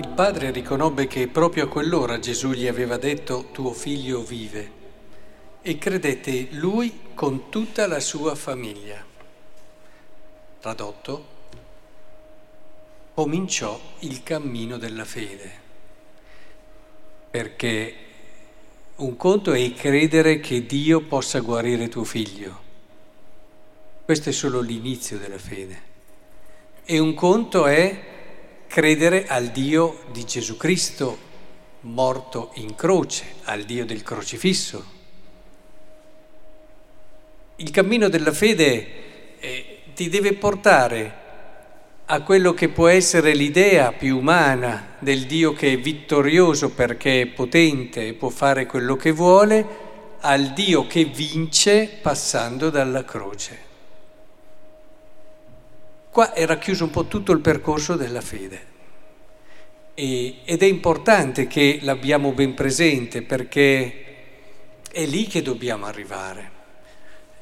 Il padre riconobbe che proprio a quell'ora Gesù gli aveva detto tuo figlio vive. E credette lui con tutta la sua famiglia. Tradotto, cominciò il cammino della fede, perché un conto è credere che Dio possa guarire tuo figlio, questo è solo l'inizio della fede, e un conto è credere al Dio di Gesù Cristo morto in croce, al Dio del crocifisso. Il cammino della fede eh, ti deve portare a quello che può essere l'idea più umana del Dio che è vittorioso perché è potente e può fare quello che vuole, al Dio che vince passando dalla croce. Qua è racchiuso un po' tutto il percorso della fede e, ed è importante che l'abbiamo ben presente perché è lì che dobbiamo arrivare.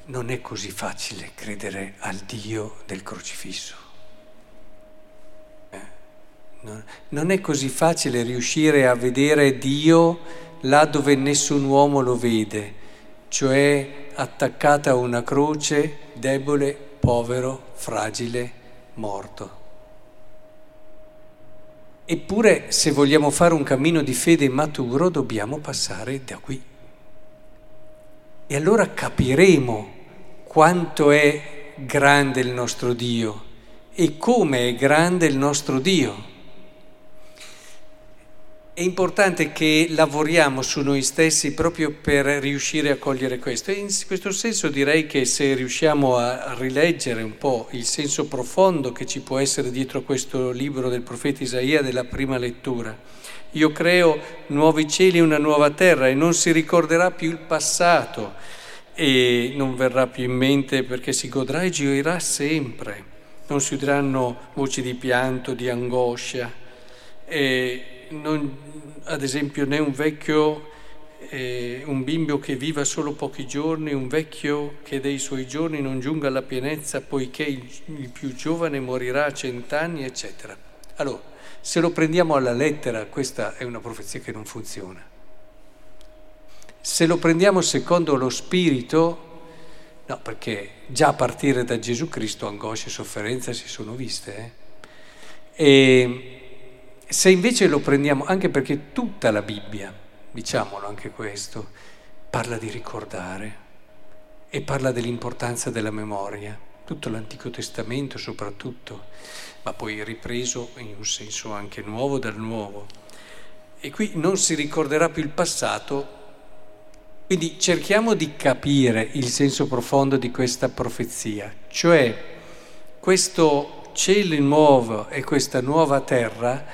Non è così facile credere al Dio del crocifisso. Eh, non è così facile riuscire a vedere Dio là dove nessun uomo lo vede, cioè attaccata a una croce, debole, povero, fragile, morto. Eppure se vogliamo fare un cammino di fede maturo dobbiamo passare da qui. E allora capiremo quanto è grande il nostro Dio e come è grande il nostro Dio. È importante che lavoriamo su noi stessi proprio per riuscire a cogliere questo. E in questo senso direi che se riusciamo a rileggere un po' il senso profondo che ci può essere dietro questo libro del profeta Isaia della prima lettura, io creo nuovi cieli e una nuova terra e non si ricorderà più il passato e non verrà più in mente perché si godrà e gioirà sempre. Non si udranno voci di pianto, di angoscia. E non, ad esempio né un vecchio, eh, un bimbo che viva solo pochi giorni, un vecchio che dei suoi giorni non giunga alla pienezza poiché il, il più giovane morirà a cent'anni, eccetera. Allora, se lo prendiamo alla lettera, questa è una profezia che non funziona. Se lo prendiamo secondo lo spirito, no, perché già a partire da Gesù Cristo angoscia e sofferenza si sono viste. Eh? E se invece lo prendiamo, anche perché tutta la Bibbia, diciamolo anche questo, parla di ricordare e parla dell'importanza della memoria, tutto l'Antico Testamento soprattutto, ma poi ripreso in un senso anche nuovo dal nuovo. E qui non si ricorderà più il passato, quindi cerchiamo di capire il senso profondo di questa profezia, cioè questo cielo nuovo e questa nuova terra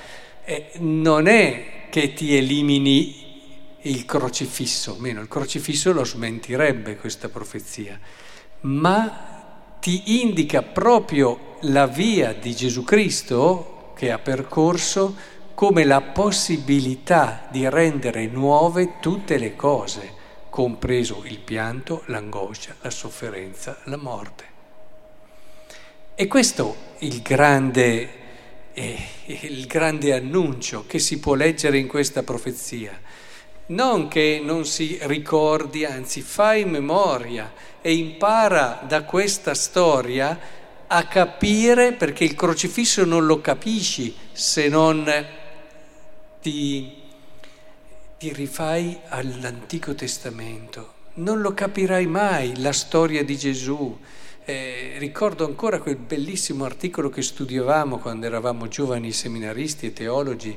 eh, non è che ti elimini il crocifisso, meno il crocifisso lo smentirebbe questa profezia, ma ti indica proprio la via di Gesù Cristo che ha percorso come la possibilità di rendere nuove tutte le cose, compreso il pianto, l'angoscia, la sofferenza, la morte. E questo il grande è il grande annuncio che si può leggere in questa profezia. Non che non si ricordi, anzi fai memoria e impara da questa storia a capire, perché il crocifisso non lo capisci se non ti, ti rifai all'Antico Testamento. Non lo capirai mai la storia di Gesù eh, ricordo ancora quel bellissimo articolo che studiavamo quando eravamo giovani seminaristi e teologi,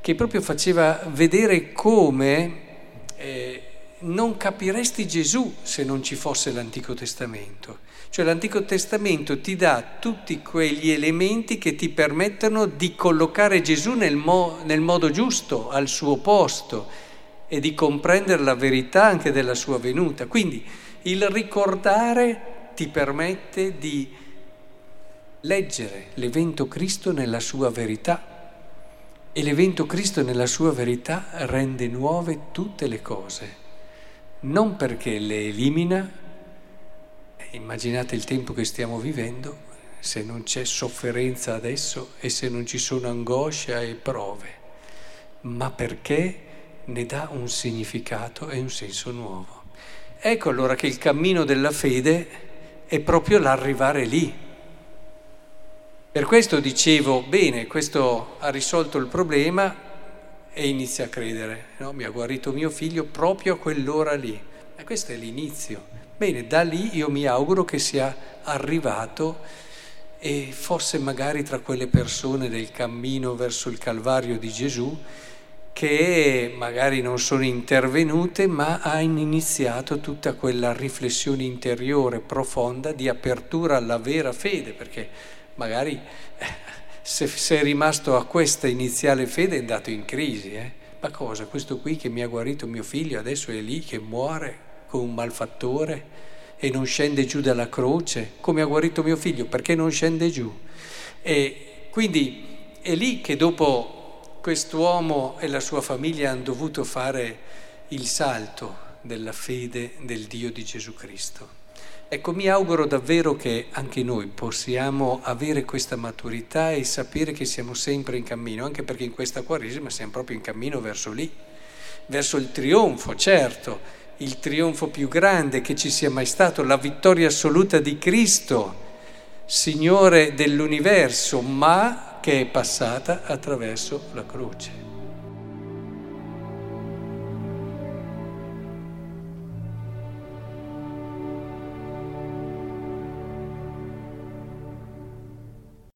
che proprio faceva vedere come eh, non capiresti Gesù se non ci fosse l'Antico Testamento. Cioè l'Antico Testamento ti dà tutti quegli elementi che ti permettono di collocare Gesù nel, mo- nel modo giusto, al suo posto e di comprendere la verità anche della sua venuta. Quindi il ricordare ti permette di leggere l'evento Cristo nella sua verità e l'evento Cristo nella sua verità rende nuove tutte le cose, non perché le elimina, immaginate il tempo che stiamo vivendo, se non c'è sofferenza adesso e se non ci sono angoscia e prove. ma perché ne dà un significato e un senso nuovo. Ecco allora che il cammino della fede è proprio l'arrivare lì. Per questo dicevo, bene, questo ha risolto il problema e inizia a credere, no? mi ha guarito mio figlio proprio a quell'ora lì. E questo è l'inizio. Bene, da lì io mi auguro che sia arrivato e fosse magari tra quelle persone del cammino verso il Calvario di Gesù che magari non sono intervenute, ma hanno iniziato tutta quella riflessione interiore profonda di apertura alla vera fede, perché magari eh, se, se è rimasto a questa iniziale fede è andato in crisi. Eh? Ma cosa? Questo qui che mi ha guarito mio figlio adesso è lì che muore con un malfattore e non scende giù dalla croce, come ha guarito mio figlio, perché non scende giù? E quindi è lì che dopo quest'uomo e la sua famiglia hanno dovuto fare il salto della fede del Dio di Gesù Cristo. Ecco, mi auguro davvero che anche noi possiamo avere questa maturità e sapere che siamo sempre in cammino, anche perché in questa Quaresima siamo proprio in cammino verso lì, verso il trionfo, certo, il trionfo più grande che ci sia mai stato, la vittoria assoluta di Cristo, Signore dell'universo, ma che è passata attraverso la croce.